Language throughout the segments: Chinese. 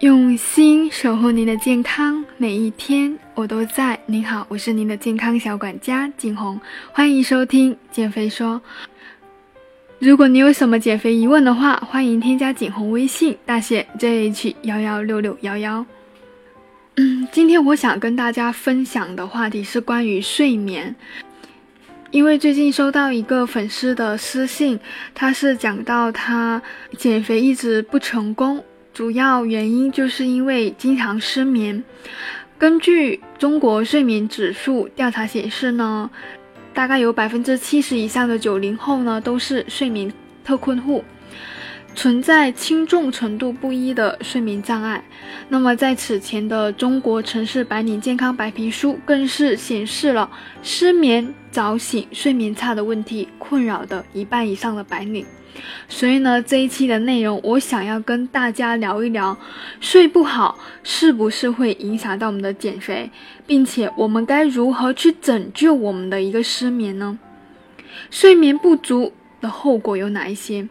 用心守护您的健康，每一天我都在。您好，我是您的健康小管家景红，欢迎收听减肥说。如果你有什么减肥疑问的话，欢迎添加景红微信，大写 JH 幺幺六六幺幺。嗯，今天我想跟大家分享的话题是关于睡眠，因为最近收到一个粉丝的私信，他是讲到他减肥一直不成功。主要原因就是因为经常失眠。根据中国睡眠指数调查显示呢，大概有百分之七十以上的九零后呢都是睡眠特困户，存在轻重程度不一的睡眠障碍。那么在此前的《中国城市白领健康白皮书》更是显示了失眠、早醒、睡眠差的问题困扰的一半以上的白领。所以呢，这一期的内容，我想要跟大家聊一聊，睡不好是不是会影响到我们的减肥，并且我们该如何去拯救我们的一个失眠呢？睡眠不足的后果有哪一些？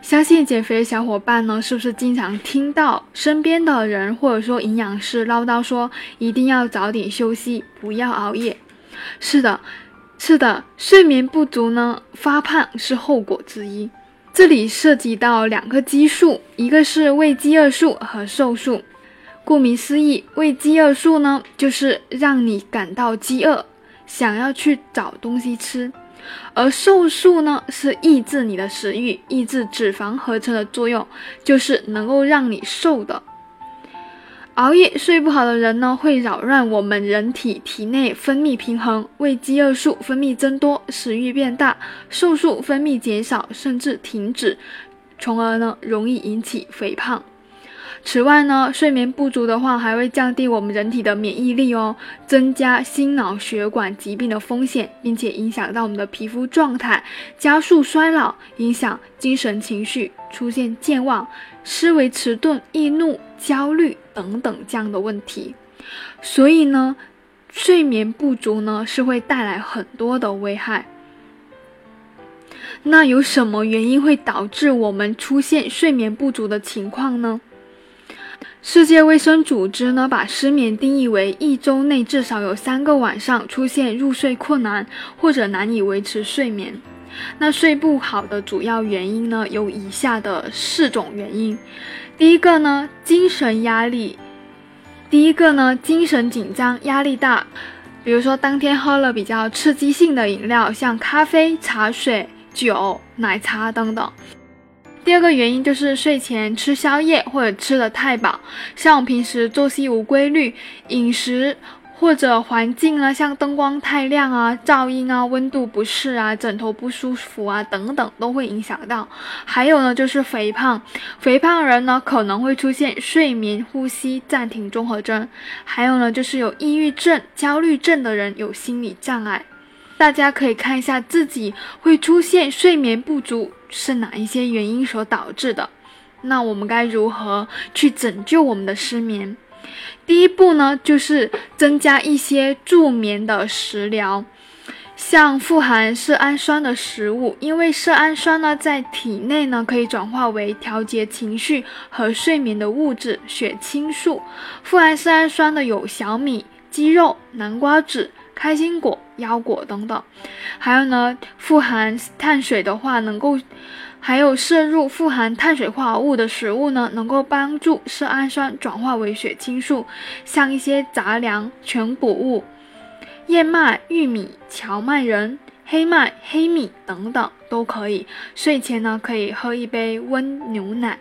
相信减肥的小伙伴呢，是不是经常听到身边的人或者说营养师唠叨说，一定要早点休息，不要熬夜？是的，是的，睡眠不足呢，发胖是后果之一。这里涉及到两个激素，一个是胃饥饿素和瘦素。顾名思义，胃饥饿素呢，就是让你感到饥饿，想要去找东西吃；而瘦素呢，是抑制你的食欲，抑制脂肪合成的作用，就是能够让你瘦的。熬夜睡不好的人呢，会扰乱我们人体体内分泌平衡，胃饥饿素分泌增多，食欲变大，瘦素分泌减少甚至停止，从而呢容易引起肥胖。此外呢，睡眠不足的话，还会降低我们人体的免疫力哦，增加心脑血管疾病的风险，并且影响到我们的皮肤状态，加速衰老，影响精神情绪，出现健忘、思维迟钝、易怒、焦虑等等这样的问题。所以呢，睡眠不足呢是会带来很多的危害。那有什么原因会导致我们出现睡眠不足的情况呢？世界卫生组织呢，把失眠定义为一周内至少有三个晚上出现入睡困难或者难以维持睡眠。那睡不好的主要原因呢，有以下的四种原因。第一个呢，精神压力。第一个呢，精神紧张、压力大，比如说当天喝了比较刺激性的饮料，像咖啡、茶水、酒、奶茶等等。第二个原因就是睡前吃宵夜或者吃的太饱，像我平时作息无规律，饮食或者环境啊，像灯光太亮啊、噪音啊、温度不适啊、枕头不舒服啊等等，都会影响到。还有呢，就是肥胖，肥胖人呢可能会出现睡眠呼吸暂停综合征。还有呢，就是有抑郁症、焦虑症的人有心理障碍。大家可以看一下自己会出现睡眠不足是哪一些原因所导致的，那我们该如何去拯救我们的失眠？第一步呢，就是增加一些助眠的食疗，像富含色氨酸的食物，因为色氨酸呢在体内呢可以转化为调节情绪和睡眠的物质血清素。富含色氨酸的有小米、鸡肉、南瓜籽。开心果、腰果等等，还有呢，富含碳水的话，能够还有摄入富含碳水化合物的食物呢，能够帮助色氨酸转化为血清素，像一些杂粮、全谷物、燕麦、玉米、荞麦仁、黑麦、黑米等等都可以。睡前呢，可以喝一杯温牛奶，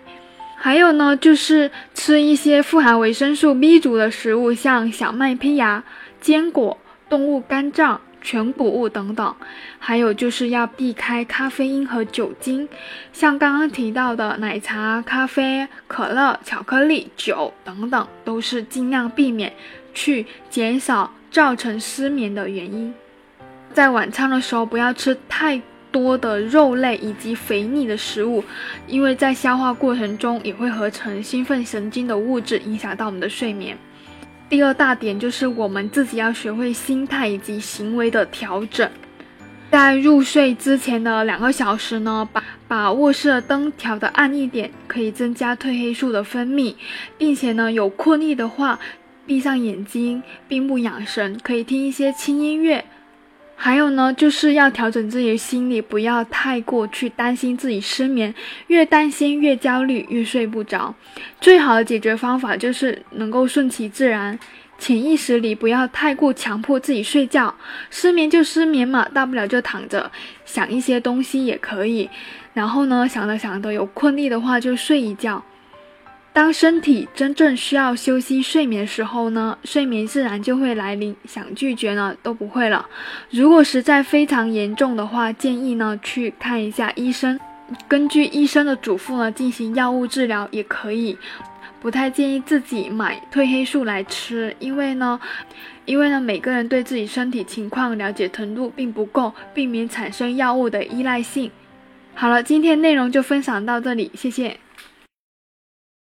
还有呢，就是吃一些富含维生素 B 族的食物，像小麦胚芽、坚果。动物肝脏、全谷物等等，还有就是要避开咖啡因和酒精，像刚刚提到的奶茶、咖啡、可乐、巧克力、酒等等，都是尽量避免去减少造成失眠的原因。在晚餐的时候，不要吃太多的肉类以及肥腻的食物，因为在消化过程中也会合成兴奋神经的物质，影响到我们的睡眠。第二大点就是我们自己要学会心态以及行为的调整。在入睡之前的两个小时呢，把把卧室的灯调的暗一点，可以增加褪黑素的分泌，并且呢，有困意的话，闭上眼睛，闭目养神，可以听一些轻音乐。还有呢，就是要调整自己的心理，不要太过去担心自己失眠，越担心越焦虑，越睡不着。最好的解决方法就是能够顺其自然，潜意识里不要太过强迫自己睡觉。失眠就失眠嘛，大不了就躺着想一些东西也可以。然后呢，想着想着有困意的话就睡一觉。当身体真正需要休息睡眠时候呢，睡眠自然就会来临，想拒绝呢都不会了。如果实在非常严重的话，建议呢去看一下医生，根据医生的嘱咐呢进行药物治疗也可以。不太建议自己买褪黑素来吃，因为呢，因为呢每个人对自己身体情况了解程度并不够，避免产生药物的依赖性。好了，今天内容就分享到这里，谢谢。